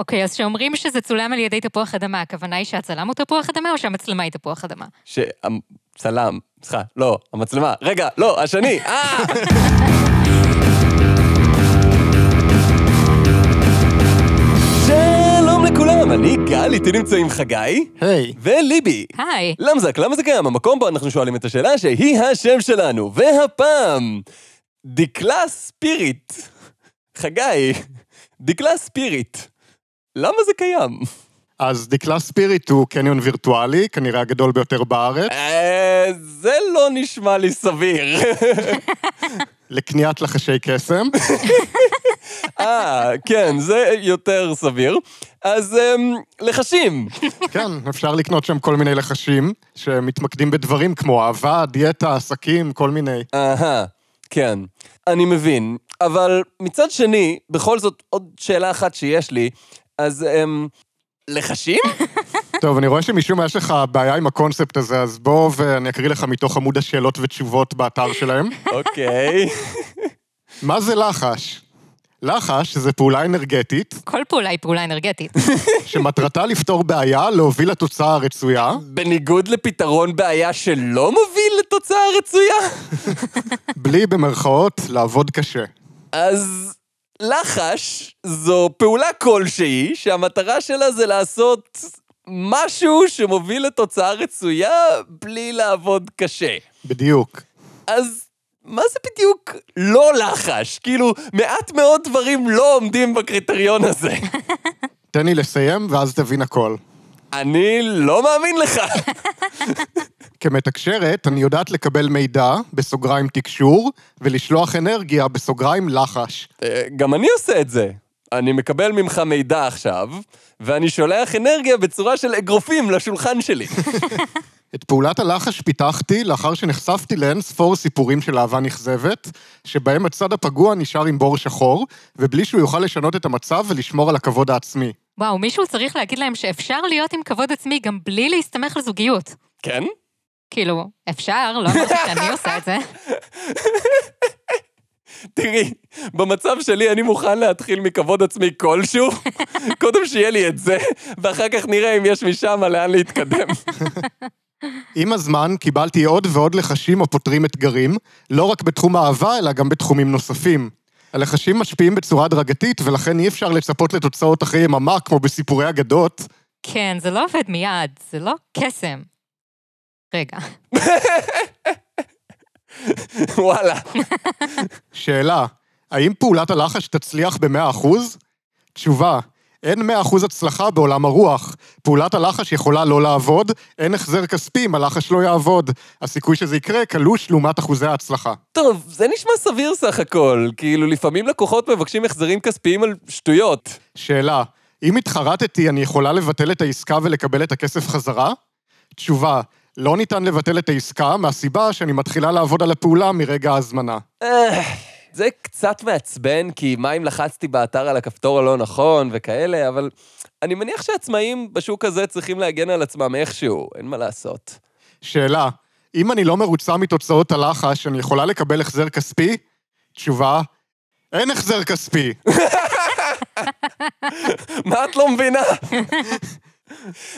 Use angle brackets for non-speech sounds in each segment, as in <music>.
אוקיי, אז כשאומרים שזה צולם על ידי תפוח אדמה, הכוונה היא שהצלם הוא תפוח אדמה או שהמצלמה היא תפוח אדמה? שהצלם, סליחה, לא, המצלמה, רגע, לא, השני, אה! <laughs> לכולם, אני גל, איתי נמצאים חגי. היי. וליבי. היי. למזק, למה זה קיים? המקום בו אנחנו שואלים את השאלה שהיא השם שלנו. והפעם, דקלה ספיריט. חגי, דקלה ספיריט. למה זה קיים? אז דקלה ספיריט הוא קניון וירטואלי, כנראה הגדול ביותר בארץ, אה, זה לא נשמע לי סביר. לקניית לחשי קסם. <laughs> אה, כן, זה יותר סביר. אז אמ, לחשים. כן, אפשר לקנות שם כל מיני לחשים, שמתמקדים בדברים כמו אהבה, דיאטה, עסקים, כל מיני. אהה, כן, אני מבין. אבל מצד שני, בכל זאת, עוד שאלה אחת שיש לי, אז אמ... לחשים? <laughs> טוב, אני רואה שמשום מה יש לך בעיה עם הקונספט הזה, אז בוא ואני אקריא לך מתוך עמוד השאלות ותשובות באתר שלהם. <laughs> אוקיי. <laughs> מה זה לחש? לחש זה פעולה אנרגטית, כל פעולה היא פעולה אנרגטית. שמטרתה לפתור בעיה, להוביל לתוצאה הרצויה, בניגוד לפתרון בעיה שלא מוביל לתוצאה רצויה? בלי במרכאות לעבוד קשה. אז לחש זו פעולה כלשהי שהמטרה שלה זה לעשות משהו שמוביל לתוצאה רצויה בלי לעבוד קשה. בדיוק. אז מה זה בדיוק לא לחש? כאילו, מעט מאוד דברים לא עומדים בקריטריון הזה. <laughs> תן לי לסיים ואז תבין הכל. אני לא מאמין לך. כמתקשרת, אני יודעת לקבל מידע, בסוגריים תקשור, ולשלוח אנרגיה, בסוגריים לחש. אה, גם אני עושה את זה. אני מקבל ממך מידע עכשיו, ואני שולח אנרגיה בצורה של אגרופים לשולחן שלי. <laughs> את פעולת הלחש פיתחתי לאחר שנחשפתי לאין ספור סיפורים של אהבה נכזבת, שבהם הצד הפגוע נשאר עם בור שחור, ובלי שהוא יוכל לשנות את המצב ולשמור על הכבוד העצמי. וואו, מישהו צריך להגיד להם שאפשר להיות עם כבוד עצמי גם בלי להסתמך על זוגיות. כן? כאילו, אפשר, לא אמרתי <laughs> שאני עושה את זה. <laughs> תראי, במצב שלי אני מוכן להתחיל מכבוד עצמי כלשהו, <laughs> קודם שיהיה לי את זה, ואחר כך נראה אם יש משם לאן להתקדם. עם הזמן קיבלתי עוד ועוד לחשים הפותרים אתגרים, לא רק בתחום האהבה, אלא גם בתחומים נוספים. הלחשים משפיעים בצורה הדרגתית, ולכן אי אפשר לצפות לתוצאות אחרי יממה, כמו בסיפורי אגדות. כן, זה לא עובד מיד, זה לא קסם. רגע, <laughs> וואלה. שאלה, האם פעולת הלחש תצליח ב-100%? תשובה, אין 100% הצלחה בעולם הרוח. פעולת הלחש יכולה לא לעבוד, אין החזר כספי אם הלחש לא יעבוד. הסיכוי שזה יקרה קלוש לעומת אחוזי ההצלחה. טוב, זה נשמע סביר סך הכל. כאילו, לפעמים לקוחות מבקשים החזרים כספיים על שטויות. שאלה, אם התחרטתי, אני יכולה לבטל את העסקה ולקבל את הכסף חזרה? תשובה, לא ניתן לבטל את העסקה מהסיבה שאני מתחילה לעבוד על הפעולה מרגע ההזמנה. זה קצת מעצבן, כי מה אם לחצתי באתר על הכפתור הלא נכון וכאלה, אבל אני מניח שעצמאים בשוק הזה צריכים להגן על עצמם איכשהו, אין מה לעשות. שאלה, אם אני לא מרוצה מתוצאות הלחש, אני יכולה לקבל החזר כספי? תשובה, אין החזר כספי. <laughs> מה את לא מבינה?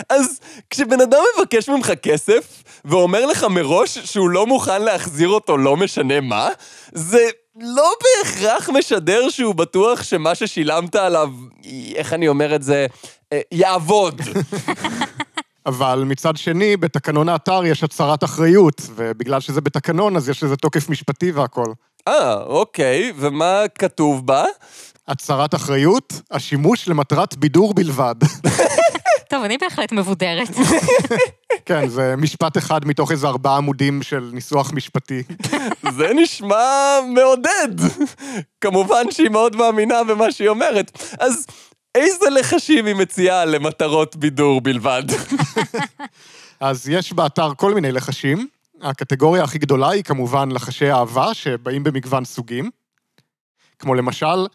אז כשבן אדם מבקש ממך כסף, ואומר לך מראש שהוא לא מוכן להחזיר אותו לא משנה מה, זה לא בהכרח משדר שהוא בטוח שמה ששילמת עליו, איך אני אומר את זה, אה, יעבוד. <laughs> אבל מצד שני, בתקנון האתר יש הצהרת אחריות, ובגלל שזה בתקנון, אז יש לזה תוקף משפטי והכול. אה, אוקיי, ומה כתוב בה? הצהרת אחריות, השימוש למטרת בידור בלבד. <laughs> טוב, אני בהחלט מבודרת. <laughs> כן, זה משפט אחד מתוך איזה ארבעה עמודים של ניסוח משפטי. <laughs> זה נשמע מעודד. כמובן שהיא מאוד מאמינה במה שהיא אומרת. אז איזה לחשים היא מציעה למטרות בידור בלבד? <laughs> אז יש באתר כל מיני לחשים. הקטגוריה הכי גדולה היא כמובן לחשי אהבה, שבאים במגוון סוגים. כמו למשל,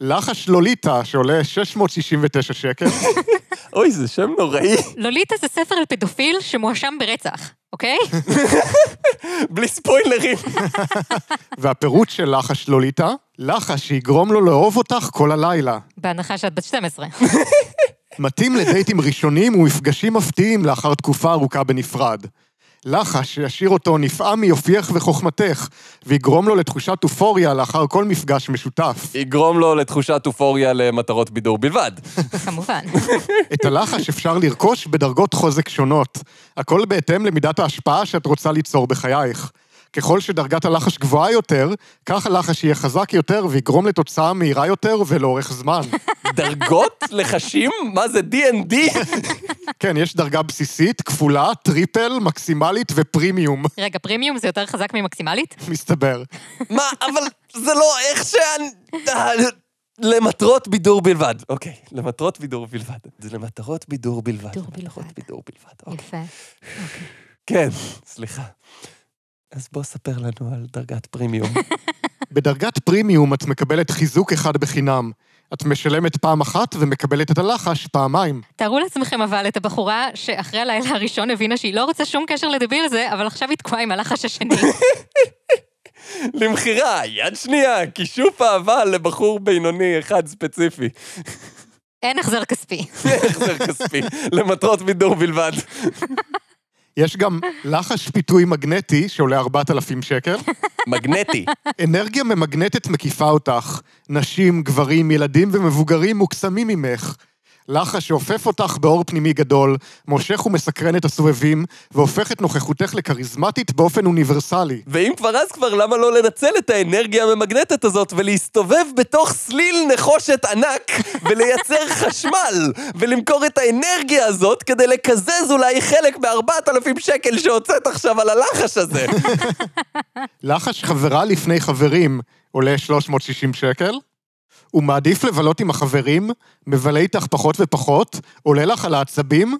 לחש לוליטה, שעולה 669 שקל. אוי, זה שם נוראי. לוליטה זה ספר על פדופיל שמואשם ברצח, אוקיי? <laughs> בלי ספוילרים. <laughs> והפירוט של לחש לוליטה, לחש שיגרום לו לאהוב אותך כל הלילה. בהנחה שאת בת 12. מתאים לדייטים ראשונים ומפגשים מפתיעים לאחר תקופה ארוכה בנפרד. לחש שישאיר אותו נפעם מיופייך וחוכמתך, ויגרום לו לתחושת אופוריה לאחר כל מפגש משותף. יגרום לו לתחושת אופוריה למטרות בידור בלבד. <laughs> כמובן. <laughs> את הלחש אפשר לרכוש בדרגות חוזק שונות, הכל בהתאם למידת ההשפעה שאת רוצה ליצור בחייך. ככל שדרגת הלחש גבוהה יותר, כך הלחש יהיה חזק יותר ויגרום לתוצאה מהירה יותר ולאורך זמן. <laughs> דרגות? לחשים? מה זה D&D? <laughs> כן, יש דרגה בסיסית, כפולה, triple, מקסימלית ופרימיום, <laughs> רגע, פרימיום זה יותר חזק ממקסימלית? מסתבר. מה, אבל זה לא איך שאני... אה, למטרות בידור בלבד. אוקיי, למטרות בידור בלבד. זה למטרות בידור בלבד. בידור למטרות בלבד. בידור בלבד. אוקיי. יפה. כן, סליחה. אז בוא ספר לנו על דרגת פרימיום. <laughs> בדרגת פרימיום את מקבלת חיזוק אחד בחינם. את משלמת פעם אחת ומקבלת את הלחש פעמיים. תארו לעצמכם אבל את הבחורה שאחרי הלילה הראשון הבינה שהיא לא רוצה שום קשר לדביל הזה, אבל עכשיו היא תקועה עם הלחש השני. <laughs> למכירה, יד שנייה, כישוף אהבה לבחור בינוני אחד ספציפי. אין החזר כספי. החזר כספי, למטרות בידור בלבד. <laughs> יש גם לחש פיתוי מגנטי שעולה 4,000 שקל. מגנטי. אנרגיה ממגנטת מקיפה אותך. נשים, גברים, ילדים ומבוגרים מוקסמים ממך. לחש שאופף אותך באור פנימי גדול, מושך ומסקרן את הסובבים, והופך את נוכחותך לכריזמטית באופן אוניברסלי. ואם כבר אז כבר, למה לא לנצל את האנרגיה הממגנטת הזאת ולהסתובב בתוך סליל נחושת ענק <laughs> ולייצר חשמל ולמכור את האנרגיה הזאת כדי לקזז אולי חלק מ-4,000 שקל שהוצאת עכשיו על הלחש הזה. <laughs> לחש חברה לפני חברים עולה 360 שקל. הוא מעדיף לבלות עם החברים, מבלה איתך פחות ופחות, עולה לך על העצבים.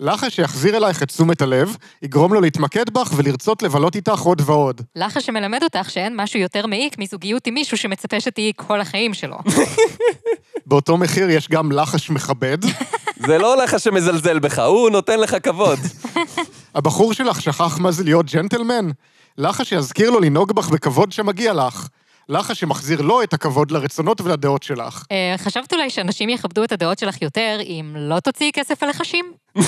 לחש שיחזיר אלייך את תשומת הלב, יגרום לו להתמקד בך ולרצות לבלות איתך עוד ועוד. לחש שמלמד אותך שאין משהו יותר מעיק מזוגיות עם מישהו שמצפה שתהיי כל החיים שלו. <laughs> באותו מחיר יש גם לחש מכבד. <laughs> זה לא לחש שמזלזל בך, הוא נותן לך כבוד. <laughs> הבחור שלך שכח מה זה להיות ג'נטלמן? לחש שיזכיר לו לנהוג בך בכבוד שמגיע לך. לחש שמחזיר לו את הכבוד לרצונות ולדעות שלך. אה, חשבת אולי שאנשים יכבדו את הדעות שלך יותר אם לא תוציאי כסף על לחשים? <laughs>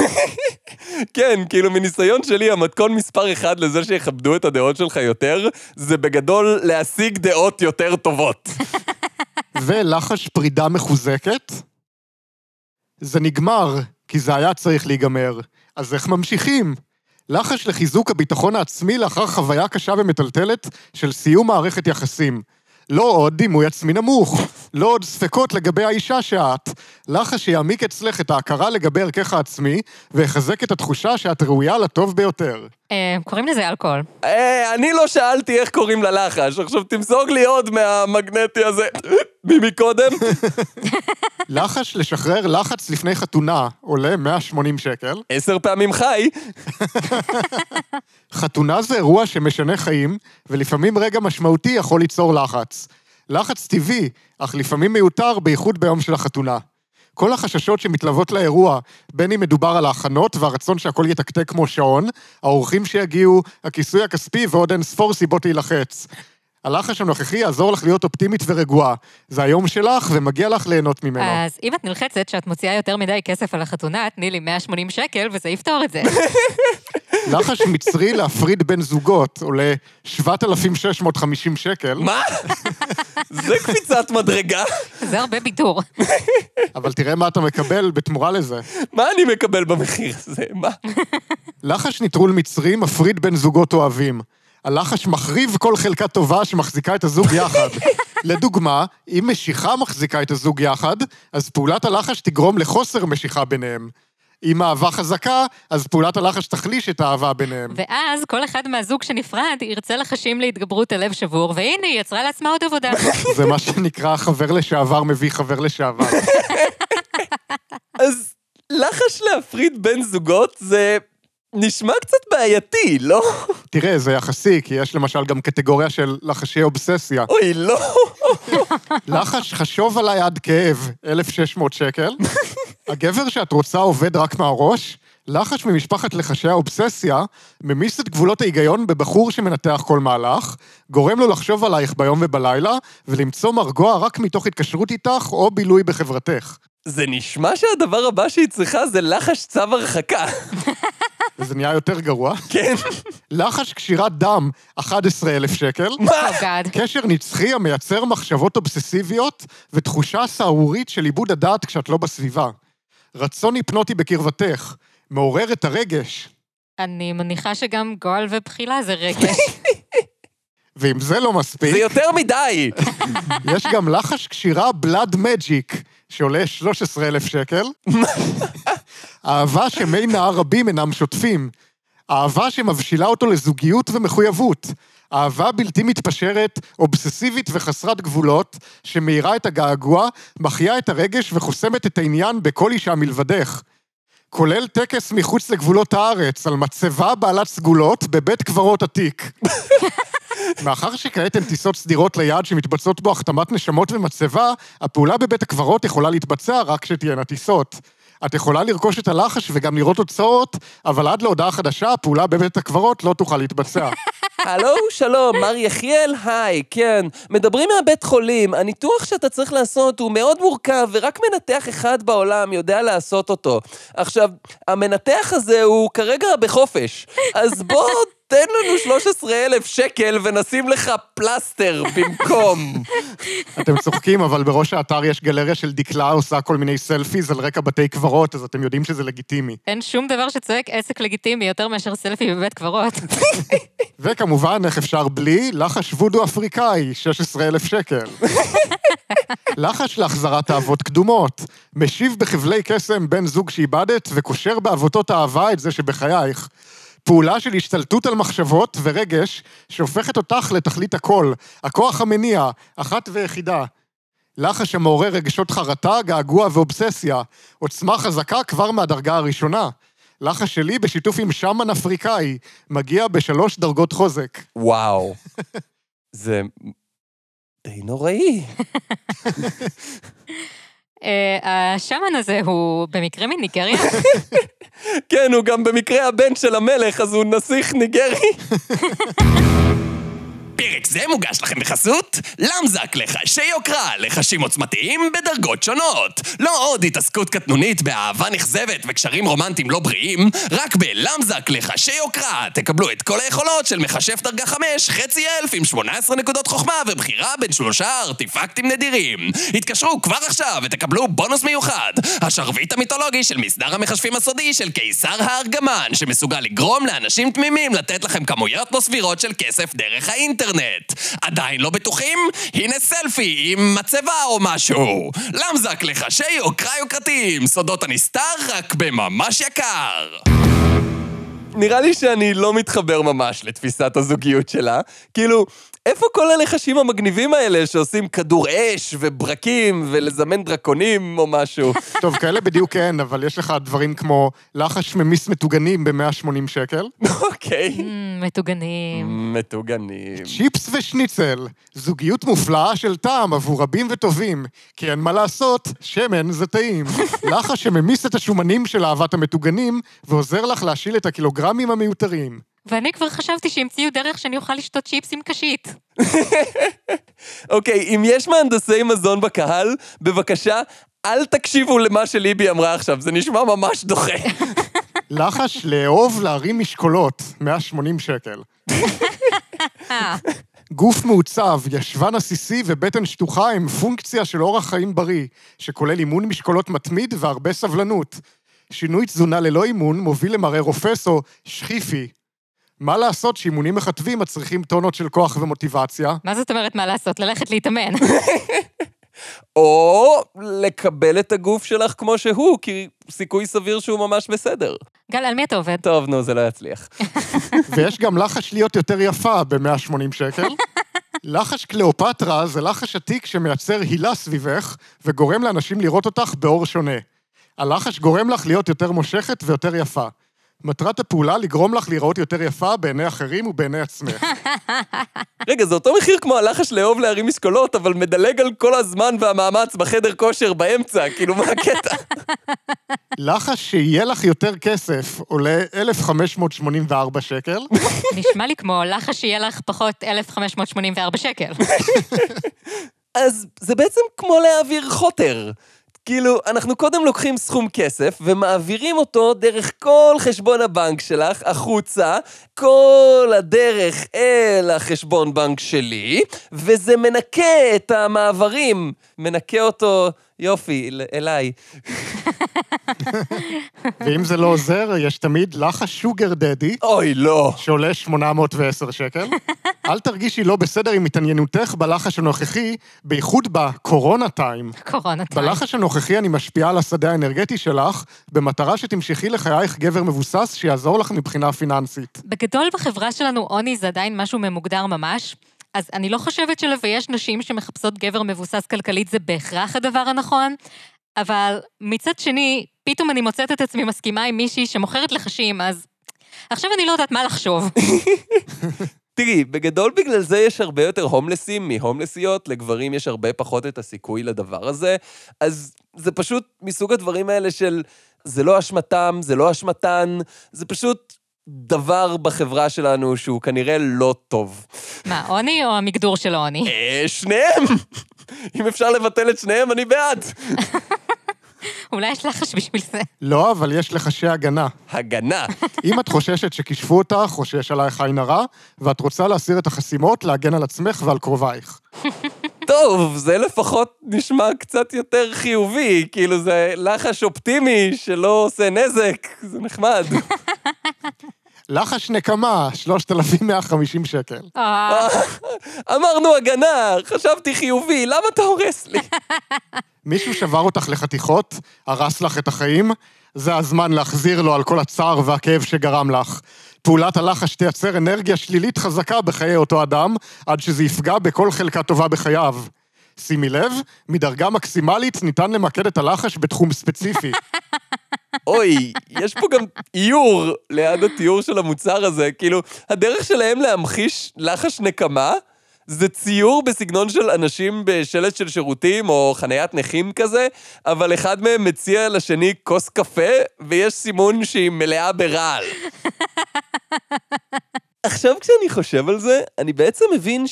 כן, כאילו מניסיון שלי, המתכון מספר אחד לזה שיכבדו את הדעות שלך יותר, זה בגדול להשיג דעות יותר טובות. <laughs> ולחש פרידה מחוזקת? זה נגמר, כי זה היה צריך להיגמר. אז איך ממשיכים? לחש לחיזוק הביטחון העצמי לאחר חוויה קשה ומטלטלת של סיום מערכת יחסים. לא עוד דימוי עצמי נמוך, לא עוד ספקות לגבי האישה שאת. לחש שיעמיק אצלך את ההכרה לגבי ערכך העצמי, ויחזק את התחושה שאת ראויה לטוב ביותר. אה, קוראים לזה אלכוהול. אה, אני לא שאלתי איך קוראים ללחש, עכשיו תמזוג לי עוד מהמגנטי הזה. <laughs> מי מקודם? <laughs> לחש לשחרר לחץ לפני חתונה עולה 180 שקל. עשר פעמים חי. <laughs> חתונה זה אירוע שמשנה חיים, ולפעמים רגע משמעותי יכול ליצור לחץ. לחץ טבעי, אך לפעמים מיותר, בייחוד ביום של החתונה. כל החששות שמתלוות לאירוע, בין אם מדובר על ההכנות והרצון שהכל יתקתק כמו שעון, האורחים שיגיעו, הכיסוי הכספי ועוד אין ספור סיבות להילחץ. הלחש הנוכחי יעזור לך להיות אופטימית ורגועה. זה היום שלך, ומגיע לך ליהנות ממנו. אז אם את נלחצת שאת מוציאה יותר מדי כסף על החתונה, תני לי 180 שקל וזה יפתור את זה. <laughs> לחש מצרי להפריד בין זוגות עולה 7,650 שקל, מה? זה קפיצת מדרגה. זה הרבה בידור. אבל תראה מה אתה מקבל בתמורה לזה. מה אני מקבל במחיר הזה? מה? לחש נטרול מצרי מפריד בין זוגות אוהבים. הלחש מחריב כל חלקה טובה שמחזיקה את הזוג יחד. לדוגמה, אם משיכה מחזיקה את הזוג יחד, אז פעולת הלחש תגרום לחוסר משיכה ביניהם. אם אהבה חזקה, אז פעולת הלחש תחליש את האהבה ביניהם. ואז כל אחד מהזוג שנפרד ירצה לחשים להתגברות הלב שבור, והנה, היא יצרה לעצמה עוד עבודה. <laughs> זה מה שנקרא חבר לשעבר מביא חבר לשעבר. <laughs> אז לחש להפריד בין זוגות זה נשמע קצת בעייתי, לא? תראה, זה יחסי, כי יש למשל גם קטגוריה של לחשי אובססיה. אוי, לא. לחש חשוב עליי עד כאב, 1,600 שקל. הגבר שאת רוצה עובד רק מהראש, לחש ממשפחת לחשי האובססיה ממיס את גבולות ההיגיון בבחור שמנתח כל מהלך, גורם לו לחשוב עלייך ביום ובלילה, ולמצוא מרגוע רק מתוך התקשרות איתך או בילוי בחברתך. זה נשמע שהדבר הבא שהיא צריכה זה לחש צו הרחקה. וזה נהיה יותר גרוע. כן? לחש קשירת דם, 11,000 שקל. מה? Oh. קשר נצחי המייצר מחשבות אובססיביות ותחושה סהרורית של עיבוד הדעת כשאת לא בסביבה. רצון היפנוטי בקרבתך, מעורר את הרגש. אני מניחה שגם גועל ובחילה זה רגש. <laughs> ואם זה לא מספיק, זה יותר מדי! <laughs> יש גם לחש קשירה בלאד מג'יק, שעולה 13,000 שקל. אהבה שמי נהר רבים אינם שוטפים. אהבה שמבשילה אותו לזוגיות ומחויבות. אהבה בלתי מתפשרת, אובססיבית וחסרת גבולות, שמאירה את הגעגוע, מחיה את הרגש וחוסמת את העניין בכל אישה מלבדך. כולל טקס מחוץ לגבולות הארץ, על מצבה בעלת סגולות בבית קברות עתיק. <laughs> מאחר שכעת הן טיסות סדירות ליעד שמתבצעות בו החתמת נשמות ומצבה, הפעולה בבית הקברות יכולה להתבצע רק כשתהיינה טיסות. את יכולה לרכוש את הלחש וגם לראות תוצאות, אבל עד להודעה חדשה, הפעולה בבית הקברות לא תוכל להתבצע. <laughs> הלו, שלום, מר יחיאל, היי, כן. מדברים מהבית חולים, הניתוח שאתה צריך לעשות הוא מאוד מורכב, ורק מנתח אחד בעולם יודע לעשות אותו. עכשיו, המנתח הזה הוא כרגע בחופש, אז בוא <laughs> תן לנו 13,000 שקל ונשים לך פלסטר במקום. <laughs> אתם צוחקים, אבל בראש האתר יש גלריה של דקלה עושה כל מיני סלפיז על רקע בתי קברות, אז אתם יודעים שזה לגיטימי. אין שום דבר שצועק עסק לגיטימי יותר מאשר סלפי בבית קברות. <laughs> וכמובן, איך אפשר בלי? לחש וודו אפריקאי, 16,000 שקל. <laughs> לחש להחזרת אהבות קדומות. משיב בחבלי קסם בן זוג שאיבדת וקושר בעבותות אהבה את זה שבחייך. פעולה של השתלטות על מחשבות ורגש שהופכת אותך לתכלית הכל, הכוח המניע, אחת ויחידה. לחש המעורר רגשות חרטה, געגוע ואובססיה. עוצמה חזקה כבר מהדרגה הראשונה. לחש שלי בשיתוף עם שמן אפריקאי, מגיע בשלוש דרגות חוזק. וואו. זה די נוראי. <laughs> אה, השמן הזה הוא במקרה מניגריה? <laughs> כן, הוא גם במקרה הבן של המלך, אז הוא נסיך ניגרי. <laughs> פרק זה מוגש לכם בחסות למזק לחשי יוקרה, לחשים עוצמתיים בדרגות שונות. לא עוד התעסקות קטנונית באהבה נכזבת וקשרים רומנטיים לא בריאים, רק בלמזק לחשי יוקרה תקבלו את כל היכולות של מכשף דרגה 5, חצי אלף עם 18 נקודות חוכמה ובחירה בין שלושה ארטיפקטים נדירים. התקשרו כבר עכשיו ותקבלו בונוס מיוחד, השרביט המיתולוגי של מסדר המכשפים הסודי של קיסר הארגמן, שמסוגל לגרום לאנשים תמימים לתת לכם כמויות לא סבירות של כסף דרך האינטרנט. עדיין לא בטוחים? הנה סלפי עם מצבה או משהו. למזק לחשי יוקרה יוקרתיים, סודות הנסתר רק בממש יקר. נראה לי שאני לא מתחבר ממש לתפיסת הזוגיות שלה. כאילו, איפה כל הלחשים המגניבים האלה שעושים כדור אש וברקים ולזמן דרקונים או משהו? <laughs> טוב, כאלה בדיוק אין, אבל יש לך דברים כמו לחש ממיס מטוגנים ב-180 שקל, אוקיי. מ, מטוגנים. מטוגנים. צ'יפס ושניצל, זוגיות מופלאה של טעם עבור רבים וטובים, כי אין מה לעשות, שמן זה טעים. <laughs> לחש שממיס את השומנים של אהבת המטוגנים, ועוזר לך להשיל את הקילוגרמים המיותרים. ואני כבר חשבתי שהמציאו דרך שאני אוכל לשתות צ'יפס עם קשית. אוקיי, אם יש מהנדסי מזון בקהל, בבקשה, אל תקשיבו למה שליבי אמרה עכשיו, זה נשמע ממש דוחה. לחש לאהוב להרים משקולות, 180 שקל. גוף מעוצב, ישבן עסיסי ובטן שטוחה הם פונקציה של אורח חיים בריא, שכולל אימון משקולות מתמיד והרבה סבלנות. שינוי תזונה ללא אימון מוביל למראה רופס או שחיפי. מה לעשות שאימונים מכתבים מצריכים טונות של כוח ומוטיבציה? מה זאת אומרת מה לעשות? ללכת להתאמן. <laughs> או לקבל את הגוף שלך כמו שהוא, כי סיכוי סביר שהוא ממש בסדר. גל, על מי אתה עובד? טוב, נו, זה לא יצליח. <laughs> ויש גם לחש להיות יותר יפה ב-180 שקל. <laughs> לחש קליאופטרה זה לחש עתיק שמייצר הילה סביבך וגורם לאנשים לראות אותך באור שונה. הלחש גורם לך להיות יותר מושכת ויותר יפה. מטרת הפעולה לגרום לך להיראות יותר יפה בעיני אחרים ובעיני עצמך. <laughs> רגע, זה אותו מחיר כמו הלחש לאהוב להרים משקולות, אבל מדלג על כל הזמן והמאמץ בחדר כושר באמצע, כאילו, מה הקטע? לחש שיהיה לך יותר כסף עולה 1,584 שקל, <laughs> נשמע לי כמו לחש שיהיה לך פחות 1,584 שקל. <laughs> אז זה בעצם כמו להעביר חוטר. כאילו, אנחנו קודם לוקחים סכום כסף ומעבירים אותו דרך כל חשבון הבנק שלך החוצה, כל הדרך אל החשבון בנק שלי, וזה מנקה את המעברים, מנקה אותו, יופי, אל- אליי. ואם זה לא עוזר, יש תמיד לחש שוגר דדי, אוי, לא. שעולה 810 שקל. <laughs> אל תרגישי לא בסדר עם התעניינותך בלחש הנוכחי, בייחוד בקורונה טיים. קורונה טיים. בלחש הנוכחי אני משפיעה על השדה האנרגטי שלך, במטרה שתמשכי לחייך גבר מבוסס שיעזור לך מבחינה פיננסית. בגדול בחברה שלנו עוני זה עדיין משהו ממוגדר ממש, אז אני לא חושבת שלבייש נשים שמחפשות גבר מבוסס כלכלית זה בהכרח הדבר הנכון, אבל מצד שני, פתאום אני מוצאת את עצמי מסכימה עם מישהי שמוכרת לחשים, אז עכשיו אני לא יודעת מה לחשוב. <laughs> תראי, בגדול בגלל זה יש הרבה יותר הומלסים מהומלסיות, לגברים יש הרבה פחות את הסיכוי לדבר הזה, אז זה פשוט מסוג הדברים האלה של זה לא אשמתם, זה לא אשמתן, זה פשוט דבר בחברה שלנו שהוא כנראה לא טוב. מה, עוני או המגדור של העוני? אה, שניהם! אם אפשר לבטל את שניהם, אני בעד. אולי יש לחש בשביל זה. לא, אבל יש לחשי הגנה. הגנה. אם את חוששת שכישפו אותך, או שיש עלייך עין הרע, ואת רוצה להסיר את החסימות, להגן על עצמך ועל קרובייך. טוב, זה לפחות נשמע קצת יותר חיובי, כאילו זה לחש אופטימי שלא עושה נזק, זה נחמד. לחש נקמה, 3,150 שקל. אה, <laughs> אמרנו הגנה, חשבתי חיובי, למה אתה הורס לי? <laughs> מישהו שבר אותך לחתיכות, הרס לך את החיים, זה הזמן להחזיר לו על כל הצער והכאב שגרם לך. פעולת הלחש תייצר אנרגיה שלילית חזקה בחיי אותו אדם, עד שזה יפגע בכל חלקה טובה בחייו. שימי לב, מדרגה מקסימלית ניתן למקד את הלחש בתחום ספציפי. <laughs> אוי, יש פה גם איור ליד התיאור של המוצר הזה, כאילו, הדרך שלהם להמחיש לחש נקמה זה ציור בסגנון של אנשים בשלט של שירותים או חניית נכים כזה, אבל אחד מהם מציע לשני כוס קפה, ויש סימון שהיא מלאה ברעל. <laughs> עכשיו כשאני חושב על זה, אני בעצם מבין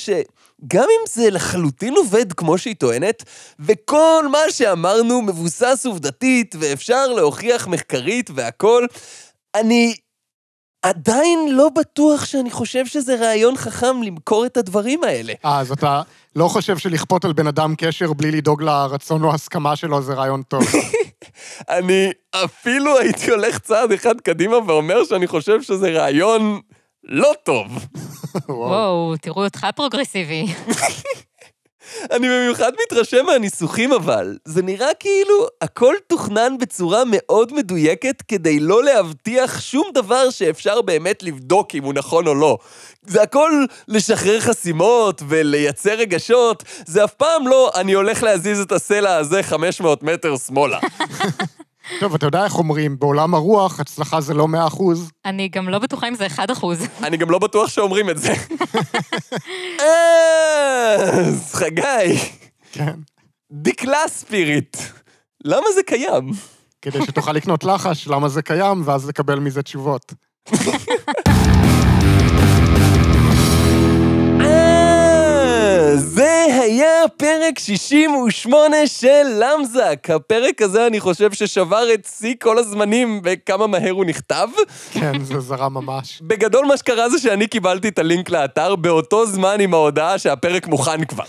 שגם אם זה לחלוטין עובד כמו שהיא טוענת, וכל מה שאמרנו מבוסס עובדתית ואפשר להוכיח מחקרית והכול, אני עדיין לא בטוח שאני חושב שזה רעיון חכם למכור את הדברים האלה. אה, אז אתה לא חושב שלכפות על בן אדם קשר בלי לדאוג לרצון או הסכמה שלו זה רעיון טוב. <laughs> אני אפילו הייתי הולך צעד אחד קדימה ואומר שאני חושב שזה רעיון לא טוב. <laughs> וואו, תראו אותך פרוגרסיבי. <laughs> אני במיוחד מתרשם מהניסוחים אבל. זה נראה כאילו הכל תוכנן בצורה מאוד מדויקת כדי לא להבטיח שום דבר שאפשר באמת לבדוק אם הוא נכון או לא. זה הכל לשחרר חסימות ולייצר רגשות, זה אף פעם לא אני הולך להזיז את הסלע הזה 500 מטר שמאלה. <laughs> טוב, אתה יודע איך אומרים, בעולם הרוח הצלחה זה לא 100 אחוז. אני גם לא בטוחה אם זה 1 אחוז. <laughs> אני גם לא בטוח שאומרים את זה. <laughs> אז, חגי, כן. דקלה ספיריט. למה זה קיים? כדי שתוכל לקנות לחש, למה זה קיים, ואז לקבל מזה תשובות. <laughs> אה, זה היה פרק 68 של למזק. הפרק הזה, אני חושב ששבר את שיא כל הזמנים וכמה מהר הוא נכתב. כן, זה זרם ממש. בגדול מה שקרה זה שאני קיבלתי את הלינק לאתר באותו זמן עם ההודעה שהפרק מוכן כבר.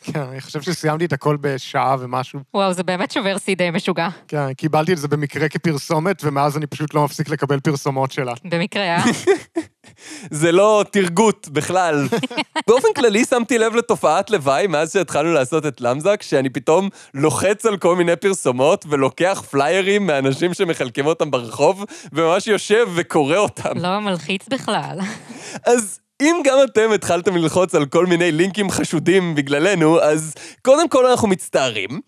כן, אני חושב שסיימתי את הכל בשעה ומשהו. וואו, זה באמת שובר שיא די משוגע. כן, קיבלתי את זה במקרה כפרסומת, ומאז אני פשוט לא מפסיק לקבל פרסומות שלה. במקרה, אה? <laughs> זה לא תרגות בכלל. <laughs> באופן כללי שמתי לב לתופעת לוואי מאז שהתחלנו לעשות את למזק, שאני פתאום לוחץ על כל מיני פרסומות ולוקח פליירים מאנשים שמחלקים אותם ברחוב, וממש יושב וקורא אותם. לא מלחיץ בכלל. אז אם גם אתם התחלתם ללחוץ על כל מיני לינקים חשודים בגללנו, אז קודם כל אנחנו מצטערים,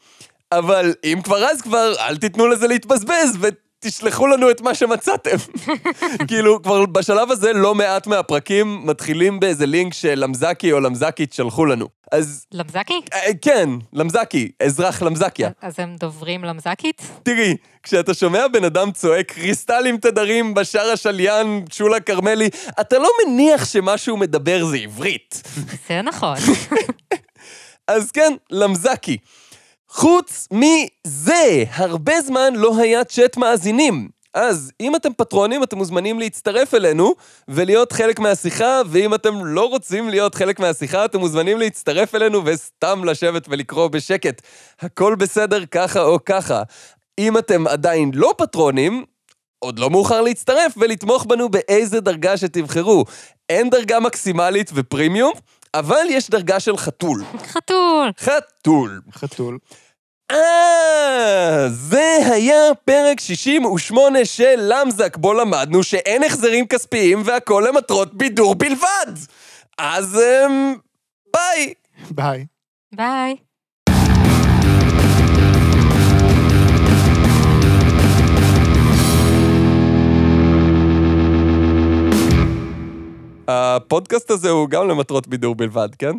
אבל אם כבר אז כבר, אל תיתנו לזה להתבזבז, תשלחו לנו את מה שמצאתם. <laughs> כאילו, כבר בשלב הזה לא מעט מהפרקים מתחילים באיזה לינק שלמזקי או למזקית שלחו לנו. אז למזקי? אה, כן, למזקי, אזרח למזקיה. אז הם דוברים למזקית? תראי, כשאתה שומע בן אדם צועק קריסטלים תדרים בשער השליין, שולה כרמלי, אתה לא מניח שמה שהוא מדבר זה עברית. זה נכון. <laughs> אז כן, למזקי. חוץ מזה, הרבה זמן לא היה צ'אט מאזינים. אז אם אתם פטרונים, אתם מוזמנים להצטרף אלינו ולהיות חלק מהשיחה, ואם אתם לא רוצים להיות חלק מהשיחה, אתם מוזמנים להצטרף אלינו וסתם לשבת ולקרוא בשקט. הכל בסדר ככה או ככה. אם אתם עדיין לא פטרונים, עוד לא מאוחר להצטרף ולתמוך בנו באיזה דרגה שתבחרו. אין דרגה מקסימלית ופרימיום, אבל יש דרגה של חתול. חתול. חתול. חתול. אה, זה היה פרק 68 של למזק, בו למדנו שאין החזרים כספיים והכל למטרות בידור בלבד. אז אמ... ביי. ביי. ביי. הפודקאסט הזה הוא גם למטרות בידור בלבד, כן?